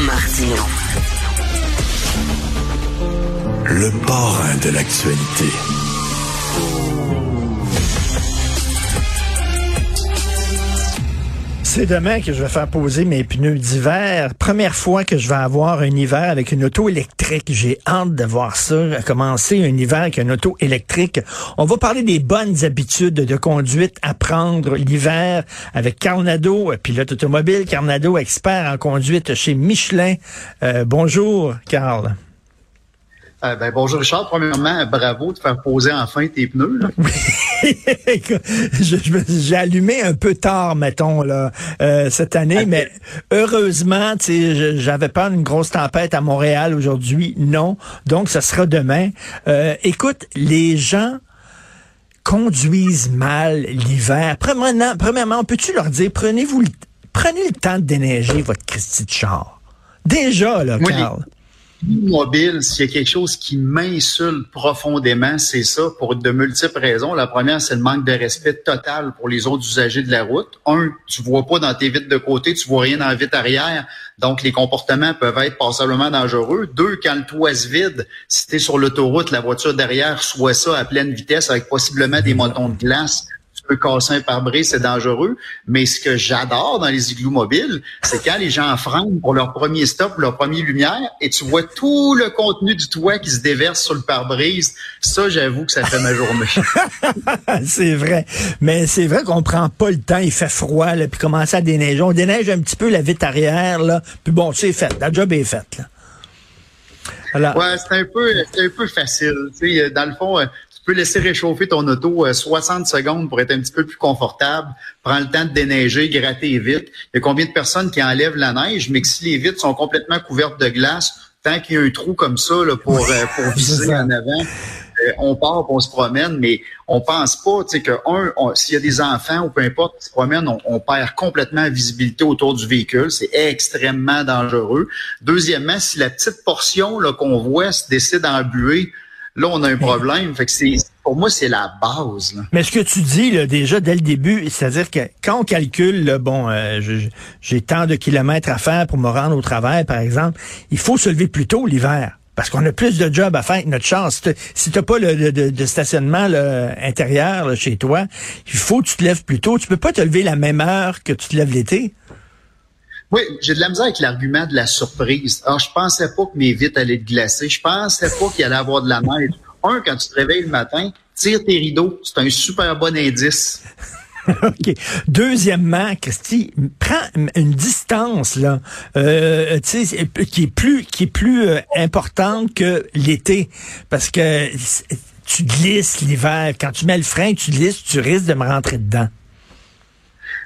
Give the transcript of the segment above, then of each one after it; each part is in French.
Martino. Le parrain de l'actualité. C'est demain que je vais faire poser mes pneus d'hiver. Première fois que je vais avoir un hiver avec une auto électrique. J'ai hâte de voir ça, commencer un hiver avec une auto électrique. On va parler des bonnes habitudes de conduite à prendre l'hiver avec Carnado, pilote automobile, Carnado, expert en conduite chez Michelin. Euh, bonjour, Carl. Euh, ben, bonjour Richard. Premièrement, bravo de faire poser enfin tes pneus. J'ai allumé un peu tard, mettons, là, euh, cette année, mais heureusement, j'avais pas une grosse tempête à Montréal aujourd'hui. Non. Donc, ça sera demain. Euh, écoute, les gens conduisent mal l'hiver. Premièrement, premièrement peux-tu leur dire, prenez-vous prenez le temps de déneiger votre Christie de char? Déjà, là, Carl mobile, s'il y a quelque chose qui m'insulte profondément, c'est ça pour de multiples raisons. La première, c'est le manque de respect total pour les autres usagers de la route. Un, tu vois pas dans tes vitres de côté, tu vois rien dans la vitre arrière, donc les comportements peuvent être passablement dangereux. Deux, quand le toit se vide, si tu es sur l'autoroute, la voiture derrière soit ça à pleine vitesse avec possiblement des montons de glace tu peux casser un pare-brise, c'est dangereux. Mais ce que j'adore dans les igloos mobiles, c'est quand les gens freinent pour leur premier stop, leur première lumière, et tu vois tout le contenu du toit qui se déverse sur le pare-brise. Ça, j'avoue que ça fait ma journée. c'est vrai. Mais c'est vrai qu'on prend pas le temps, il fait froid, là, puis commence à déneiger. On déneige un petit peu la vitre arrière, là, puis bon, c'est fait. La job est faite, là. Ouais, c'est un peu, un peu facile. Tu sais, dans le fond, euh, peux laisser réchauffer ton auto 60 euh, secondes pour être un petit peu plus confortable. Prends le temps de déneiger, gratter vite. Il y a combien de personnes qui enlèvent la neige, mais que si les vitres sont complètement couvertes de glace, tant qu'il y a un trou comme ça là, pour, euh, pour viser en avant, euh, on part, on se promène, mais on pense pas, tu sais, que un, s'il y a des enfants ou peu importe qui se promènent, on, on, perd complètement la visibilité autour du véhicule. C'est extrêmement dangereux. Deuxièmement, si la petite portion là qu'on voit se décide d'embuer, Là, on a un problème. Fait que c'est, pour moi, c'est la base. Mais ce que tu dis là, déjà dès le début, c'est-à-dire que quand on calcule, bon, euh, j'ai tant de kilomètres à faire pour me rendre au travail, par exemple, il faut se lever plus tôt l'hiver. Parce qu'on a plus de jobs à faire avec notre chance. Si tu n'as pas le, de, stationnement intérieur chez toi, il faut que tu te lèves plus tôt. Tu peux pas te lever la même heure que tu te lèves l'été. Oui, j'ai de la misère avec l'argument de la surprise. Alors, je pensais pas que mes vitres allaient être glacées. Je pensais pas qu'il allait avoir de la neige. Un, quand tu te réveilles le matin, tire tes rideaux. C'est un super bon indice. OK. Deuxièmement, Christy, prends une distance là, euh, qui est plus qui est plus euh, importante que l'été, parce que tu glisses l'hiver. Quand tu mets le frein, tu glisses, tu risques de me rentrer dedans.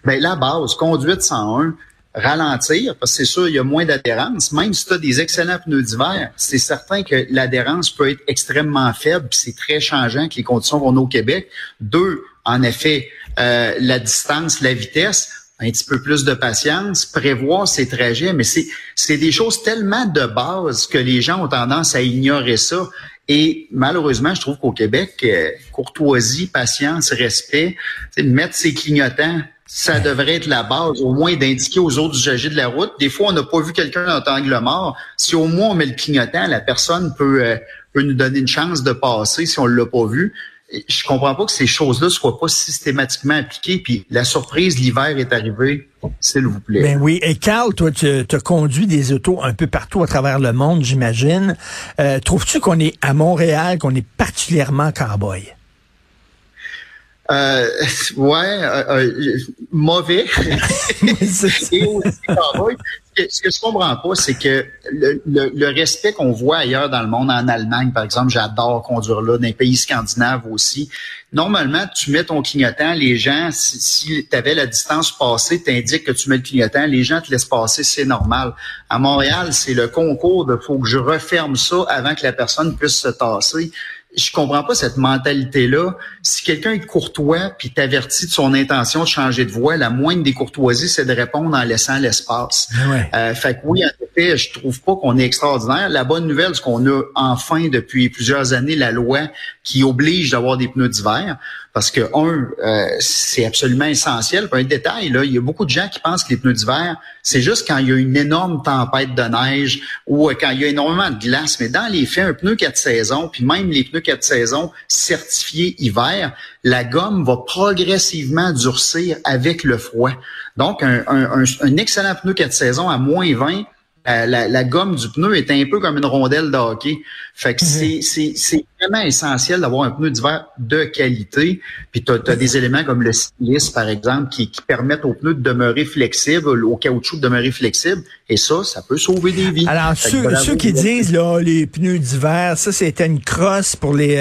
Bien, la base, conduite 101, ralentir, parce que c'est sûr, il y a moins d'adhérence. Même si tu as des excellents pneus d'hiver, c'est certain que l'adhérence peut être extrêmement faible, c'est très changeant que les conditions vont au Québec. Deux, en effet, euh, la distance, la vitesse, un petit peu plus de patience, prévoir ses trajets, mais c'est, c'est des choses tellement de base que les gens ont tendance à ignorer ça. Et malheureusement, je trouve qu'au Québec, euh, courtoisie, patience, respect, mettre ses clignotants ça devrait être la base, au moins d'indiquer aux autres usagers de la route. Des fois, on n'a pas vu quelqu'un en angle mort. Si au moins on met le clignotant, la personne peut, euh, peut nous donner une chance de passer si on l'a pas vu. Je comprends pas que ces choses-là soient pas systématiquement appliquées. Puis la surprise, l'hiver est arrivé, s'il vous plaît. Ben oui. Et Carl, toi, tu as conduit des autos un peu partout à travers le monde, j'imagine. Euh, trouves-tu qu'on est à Montréal, qu'on est particulièrement cowboy? Euh, ouais, euh, euh mauvais. Et aussi, ce que je comprends pas, c'est que le, le, respect qu'on voit ailleurs dans le monde, en Allemagne, par exemple, j'adore conduire là, dans les pays scandinaves aussi. Normalement, tu mets ton clignotant, les gens, si, si tu avais la distance passée, t'indiques que tu mets le clignotant, les gens te laissent passer, c'est normal. À Montréal, c'est le concours de faut que je referme ça avant que la personne puisse se tasser je comprends pas cette mentalité-là. Si quelqu'un est courtois puis t'avertit de son intention de changer de voie, la moindre des courtoisies, c'est de répondre en laissant l'espace. Ouais. Euh, fait que oui, en effet, je trouve pas qu'on est extraordinaire. La bonne nouvelle, c'est qu'on a enfin depuis plusieurs années la loi qui oblige d'avoir des pneus d'hiver. Parce que, un, euh, c'est absolument essentiel. Puis un détail, là, il y a beaucoup de gens qui pensent que les pneus d'hiver, c'est juste quand il y a une énorme tempête de neige ou euh, quand il y a énormément de glace. Mais dans les faits, un pneu quatre saisons, puis même les pneus quatre saisons certifiés hiver, la gomme va progressivement durcir avec le froid. Donc, un, un, un excellent pneu quatre saisons à moins 20, la, la, gomme du pneu est un peu comme une rondelle de hockey. Fait que mhm. c'est, c'est, vraiment essentiel d'avoir un pneu d'hiver de qualité. Puis tu as, des éléments comme le silice, par exemple, qui, qui permettent au pneu de demeurer flexible, au caoutchouc de demeurer flexible. Et ça, ça peut sauver des vies. Alors, ceux, ceux qui disent, là, les pneus d'hiver, ça, c'était une crosse pour les,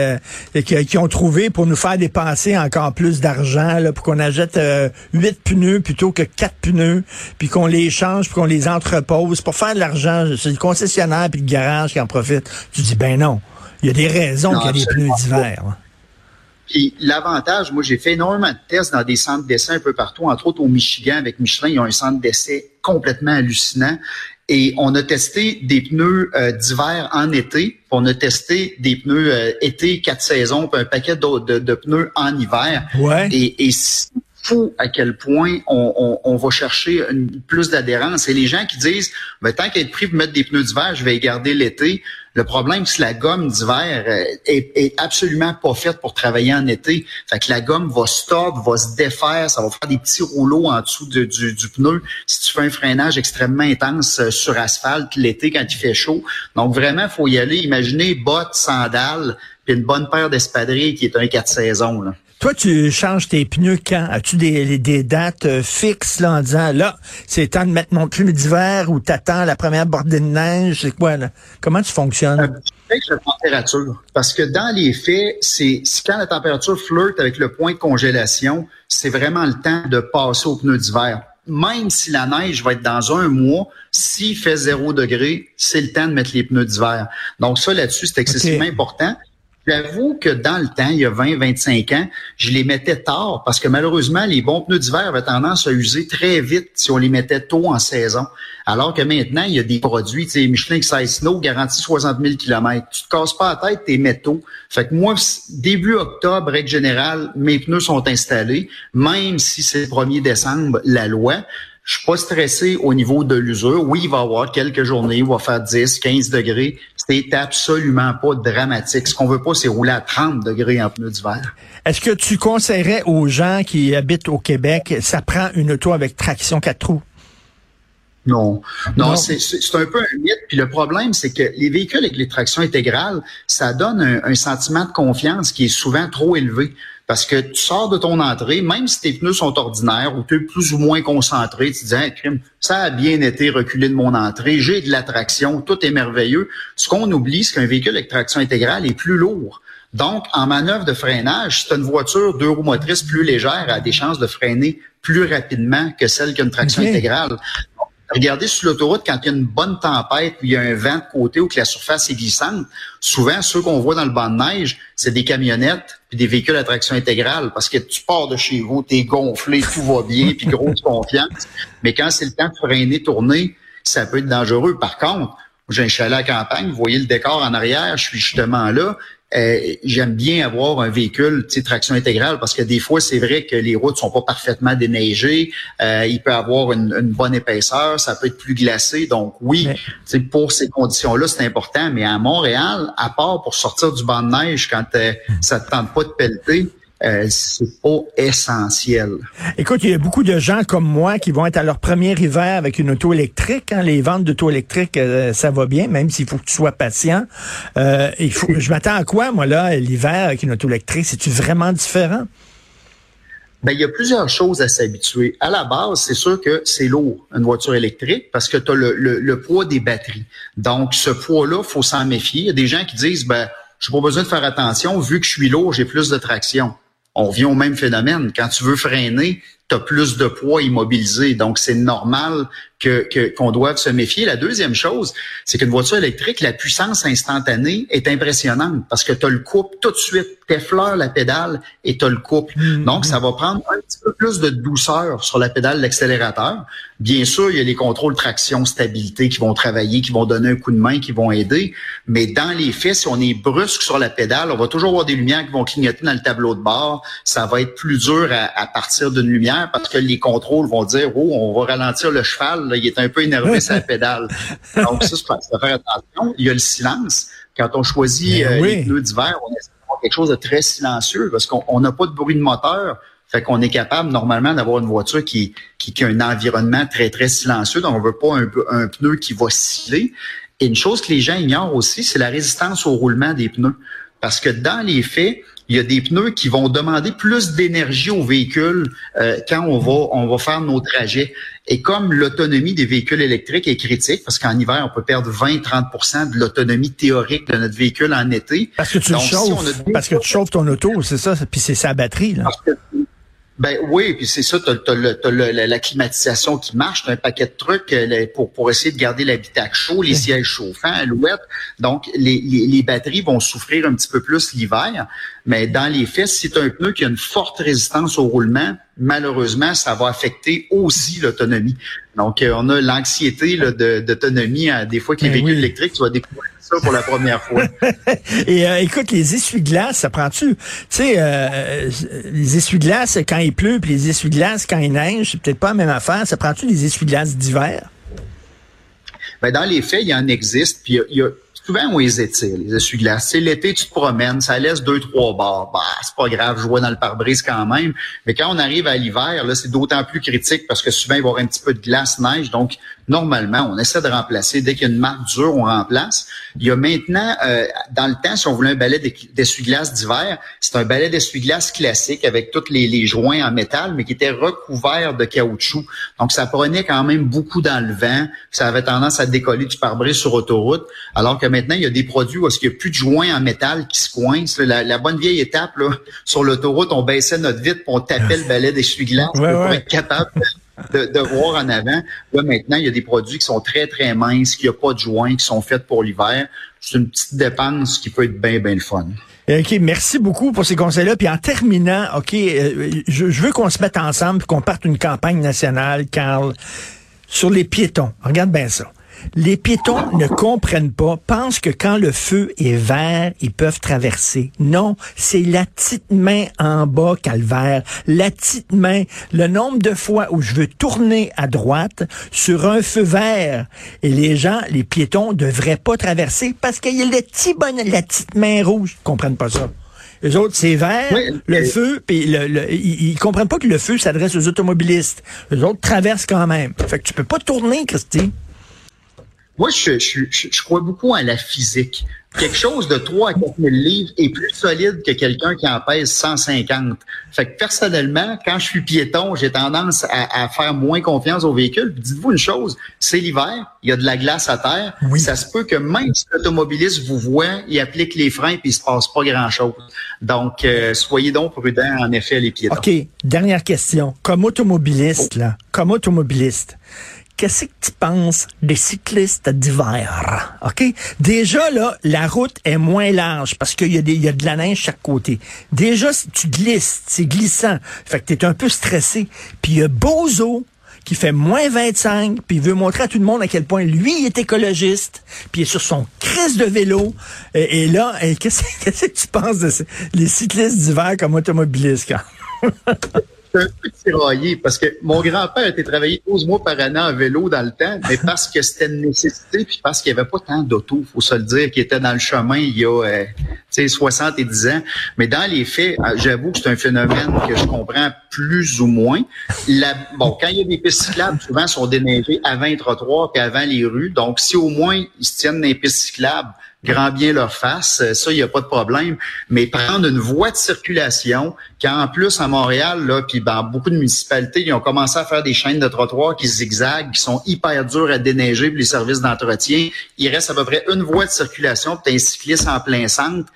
euh, qui, ont trouvé pour nous faire dépenser encore plus d'argent, là, pour qu'on achète euh, huit pneus plutôt que quatre pneus, puis qu'on les change, puis qu'on les entrepose pour faire de l'argent. C'est le concessionnaire puis le garage qui en profite. Tu dis, ben non. Il y a des raisons qu'il y a des pneus d'hiver. Puis l'avantage, moi j'ai fait énormément de tests dans des centres d'essai un peu partout, entre autres au Michigan avec Michelin, ils ont un centre d'essai complètement hallucinant. Et on a testé des pneus euh, d'hiver en été, on a testé des pneus euh, été quatre saisons, puis un paquet de, de, pneus en hiver. Ouais. Et, et fou à quel point on, on, va chercher une, plus d'adhérence. Et les gens qui disent, ben, tant qu'être pris pour mettre des pneus d'hiver, je vais les garder l'été. Le problème, c'est que la gomme d'hiver euh, est, est, absolument pas faite pour travailler en été. Fait que la gomme va stop, va se défaire, ça va faire des petits rouleaux en dessous du, du, pneu si tu fais un freinage extrêmement intense euh, sur asphalte l'été quand il fait chaud. Donc vraiment, faut y aller. Imaginez bottes, sandales, puis une bonne paire d'espadrilles qui est un quatre saisons. Là. Toi, tu changes tes pneus quand? As-tu des, des dates euh, fixes là, en disant là, c'est temps de mettre mon pneu d'hiver ou t'attends la première bordée de neige? C'est quoi là? Comment tu fonctionnes? Euh, la température. Parce que dans les faits, c'est quand la température flirte avec le point de congélation, c'est vraiment le temps de passer au pneu d'hiver. Même si la neige va être dans un mois, s'il fait zéro degré, c'est le temps de mettre les pneus d'hiver. Donc ça, là-dessus, c'est excessivement important. J'avoue que dans le temps, il y a 20, 25 ans, je les mettais tard parce que malheureusement, les bons pneus d'hiver avaient tendance à user très vite si on les mettait tôt en saison. Alors que maintenant, il y a des produits, tu sais, Michelin Size Snow garantit 60 000 km. Tu te casses pas la tête, tes métaux. Fait que moi, début octobre, règle générale, mes pneus sont installés, même si c'est le 1er décembre, la loi. Je suis pas stressé au niveau de l'usure. Oui, il va y avoir quelques journées, il va faire 10, 15 degrés. C'est absolument pas dramatique. Ce qu'on veut pas, c'est rouler à 30 degrés en pneu d'hiver. Est-ce que tu conseillerais aux gens qui habitent au Québec, ça prend une auto avec traction 4 trous? Non, non, c'est un peu un mythe. Puis le problème, c'est que les véhicules avec les tractions intégrales, ça donne un, un, sentiment de confiance qui est souvent trop élevé. Parce que tu sors de ton entrée, même si tes pneus sont ordinaires ou tu es plus ou moins concentré, tu te dis, crime, ça a bien été reculé de mon entrée, j'ai de la traction, tout est merveilleux. Ce qu'on oublie, c'est qu'un véhicule avec traction intégrale est plus lourd. Donc, en manœuvre de freinage, si tu une voiture deux roues motrices plus légère, elle a des chances de freiner plus rapidement que celle qui a une traction intégrale. Regardez sur l'autoroute quand il y a une bonne tempête, puis il y a un vent de côté ou que la surface est glissante. Souvent, ceux qu'on voit dans le banc de neige, c'est des camionnettes puis des véhicules à traction intégrale parce que tu pars de chez vous, t'es gonflé, tout va bien, puis grosse confiance. Mais quand c'est le temps de freiner, tourner, ça peut être dangereux. Par contre, j'ai un chalet à campagne, vous voyez le décor en arrière, je suis justement là. Euh, j'aime bien avoir un véhicule traction intégrale parce que des fois, c'est vrai que les routes sont pas parfaitement déneigées. Euh, il peut avoir une, bonne épaisseur, ça peut être plus glacé. Donc oui, pour ces conditions-là, c'est important. Mais à Montréal, à part pour sortir du banc de neige quand euh, ça te tente pas de pelleter, euh, c'est pas essentiel. Écoute, il y a beaucoup de gens comme moi qui vont être à leur premier hiver avec une auto électrique. Hein. Les ventes d'auto électriques, euh, ça va bien, même s'il faut que tu sois patient. Euh, il faut, je m'attends à quoi, moi, là, l'hiver avec une auto électrique? C'est-tu vraiment différent? Ben, il y a plusieurs choses à s'habituer. À la base, c'est sûr que c'est lourd, une voiture électrique, parce que tu as le, le, poids des batteries. Donc, ce poids-là, faut s'en méfier. Il y a des gens qui disent, ben, j'ai pas besoin de faire attention, vu que je suis lourd, j'ai plus de traction. On vient au même phénomène. Quand tu veux freiner, tu as plus de poids immobilisé. Donc, c'est normal que qu'on doive se méfier. La deuxième chose, c'est qu'une voiture électrique, la puissance instantanée est impressionnante parce que tu as le couple tout de suite, t'effleures la pédale et tu as le couple. Mm-hmm. Donc, ça va prendre un petit peu plus de douceur sur la pédale de l'accélérateur. Bien sûr, il y a les contrôles traction, stabilité qui vont travailler, qui vont donner un coup de main, qui vont aider. Mais dans les faits, si on est brusque sur la pédale, on va toujours avoir des lumières qui vont clignoter dans le tableau de bord. Ça va être plus dur à, à partir d'une lumière parce que les contrôles vont dire, oh, on va ralentir le cheval il est un peu énervé la pédale. Donc ça, c'est faire attention. Il y a le silence. Quand on choisit ben euh, les pneus d'hiver, on essaie d'avoir quelque chose de très silencieux parce qu'on n'a pas de bruit de moteur. Fait qu'on est capable normalement d'avoir une voiture qui, qui, a un environnement très, très silencieux. Donc, on veut pas un, un pneu qui va sciller. Et une chose que les gens ignorent aussi, c'est la résistance au roulement des pneus. Parce que dans les faits, il y a des pneus qui vont demander plus d'énergie au véhicule euh, quand on va on va faire nos trajets. Et comme l'autonomie des véhicules électriques est critique, parce qu'en hiver, on peut perdre 20-30% de l'autonomie théorique de notre véhicule en été. Parce que tu chauffes, parce que tu chauffes ton auto, c'est ça, puis c'est sa batterie. Là. Ben oui, puis c'est ça, tu as, la climatisation qui marche, tu un paquet de trucs euh, pour, pour essayer de garder l'habitacle chaud, les sièges chauffants, alouettes. Donc, les, les, batteries vont souffrir un petit peu plus l'hiver, mais dans les faits, si tu as un pneu qui a une forte résistance au roulement, malheureusement, ça va affecter aussi l'autonomie. Donc, euh, on a l'anxiété d'autonomie. Des fois que les ben véhicules électriques, tu vas découvrir ça pour la première fois. Et euh, écoute, les essuie-glaces, ça prend-tu? Tu sais, euh, les essuie-glaces quand il pleut, puis les essuie-glaces quand il neige, c'est peut-être pas la même affaire. Ça prend-tu des essuie-glaces d'hiver? Ben, dans les faits, il y en existe. Puis il y a, souvent on les étire, les essuie-glaces. l'été, tu te promènes, ça laisse deux, trois barres. Bah, c'est pas grave, je vois dans le pare-brise quand même. Mais quand on arrive à l'hiver, là, c'est d'autant plus critique parce que souvent, il va y avoir un petit peu de glace, neige. Donc, normalement, on essaie de remplacer. Dès qu'il y a une marque dure, on remplace. Il y a maintenant, euh, dans le temps, si on voulait un balai d'essuie-glace d'hiver, c'est un balai d'essuie-glace classique avec tous les, joints en métal, mais qui était recouvert de caoutchouc. Donc, ça prenait quand même beaucoup dans le vent. Ça avait tendance à décoller du pare-brise sur autoroute. Alors que maintenant, il y a des produits où il n'y a plus de joints en métal qui se coincent. La, bonne vieille étape, là, sur l'autoroute, on baissait notre vitre, on tapait le balai d'essuie-glace pour être capable de, voir en avant. Là, maintenant, il y a des produits qui sont très, très minces, qui n'ont pas de joints, qui sont faits pour l'hiver. C'est une petite dépense qui peut être bien, bien le fun. OK, merci beaucoup pour ces conseils-là. Puis en terminant, OK, euh, je, je, veux qu'on se mette ensemble qu'on parte une campagne nationale, Carl, sur les piétons. Regarde bien ça. Les piétons ne comprennent pas, pensent que quand le feu est vert, ils peuvent traverser. Non, c'est la petite main en bas calvaire. La petite main, le nombre de fois où je veux tourner à droite sur un feu vert et les gens, les piétons, devraient pas traverser parce qu'il y a le petit la petite main rouge. Ils comprennent pas ça. Les autres, c'est vert, le feu, puis le, ils, comprennent pas que le feu s'adresse aux automobilistes. Les autres traversent quand même. Fait que tu peux pas tourner, Christy. Moi, je, je, je, crois beaucoup à la physique. Quelque chose de 3 à 4 000 livres est plus solide que quelqu'un qui en pèse 150. Fait que personnellement, quand je suis piéton, j'ai tendance à, à, faire moins confiance aux véhicules. Dites-vous une chose, c'est l'hiver, il y a de la glace à terre. Oui. Ça se peut que même si l'automobiliste vous voit, il applique les freins puis il se passe pas grand-chose. Donc, euh, soyez donc prudents, en effet, les piétons. OK, dernière question. Comme automobiliste, là, comme automobiliste, qu'est-ce que tu penses des cyclistes d'hiver? OK? Déjà, là, la route est moins large parce qu'il y, a y a de la neige chaque côté. Déjà, si tu glisses, c'est glissant. Fait que tu es un peu stressé. Puis il y a Bozo qui fait moins 25, puis il veut montrer à tout le monde à quel point lui est écologiste, puis il est sur son crise de vélo. Et, là, qu'est-ce que tu penses de cyclistes d'hiver comme automobilistes? un peu tiraillé parce que mon grand-père était travaillé 12 mois par année en vélo dans le temps, mais parce que c'était une nécessité, puis parce qu'il n'y avait pas tant d'auto, faut se le dire, qui était dans le chemin il y a, euh, 70 ans. Mais dans les faits, euh, j'avoue que c'est un phénomène que je comprends plus ou moins. La, bon, quand il y a des pistes cyclables, souvent sont déneigées avant les trottoirs et avant les rues. Donc, si au moins ils se tiennent dans les pistes cyclables, grand bien leur face, euh, ça, il n'y a pas de problème. Mais prendre une voie de circulation, en plus à Montréal, là, puis dans beaucoup de municipalités, ils ont commencé à faire des chaînes de trottoirs qui zigzaguent, qui sont hyper dures à déneiger pour les services d'entretien. Il reste à peu près une voie de circulation, puis un cycliste en plein centre.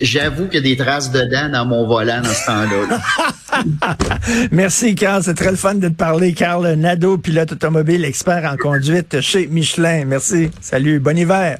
J'avoue qu'il y a des traces de dents dans mon volant dans ce temps-là. Merci, Carl. C'est très le fun de te parler. Carl Nadeau, pilote automobile, expert en conduite chez Michelin. Merci. Salut. Bon hiver.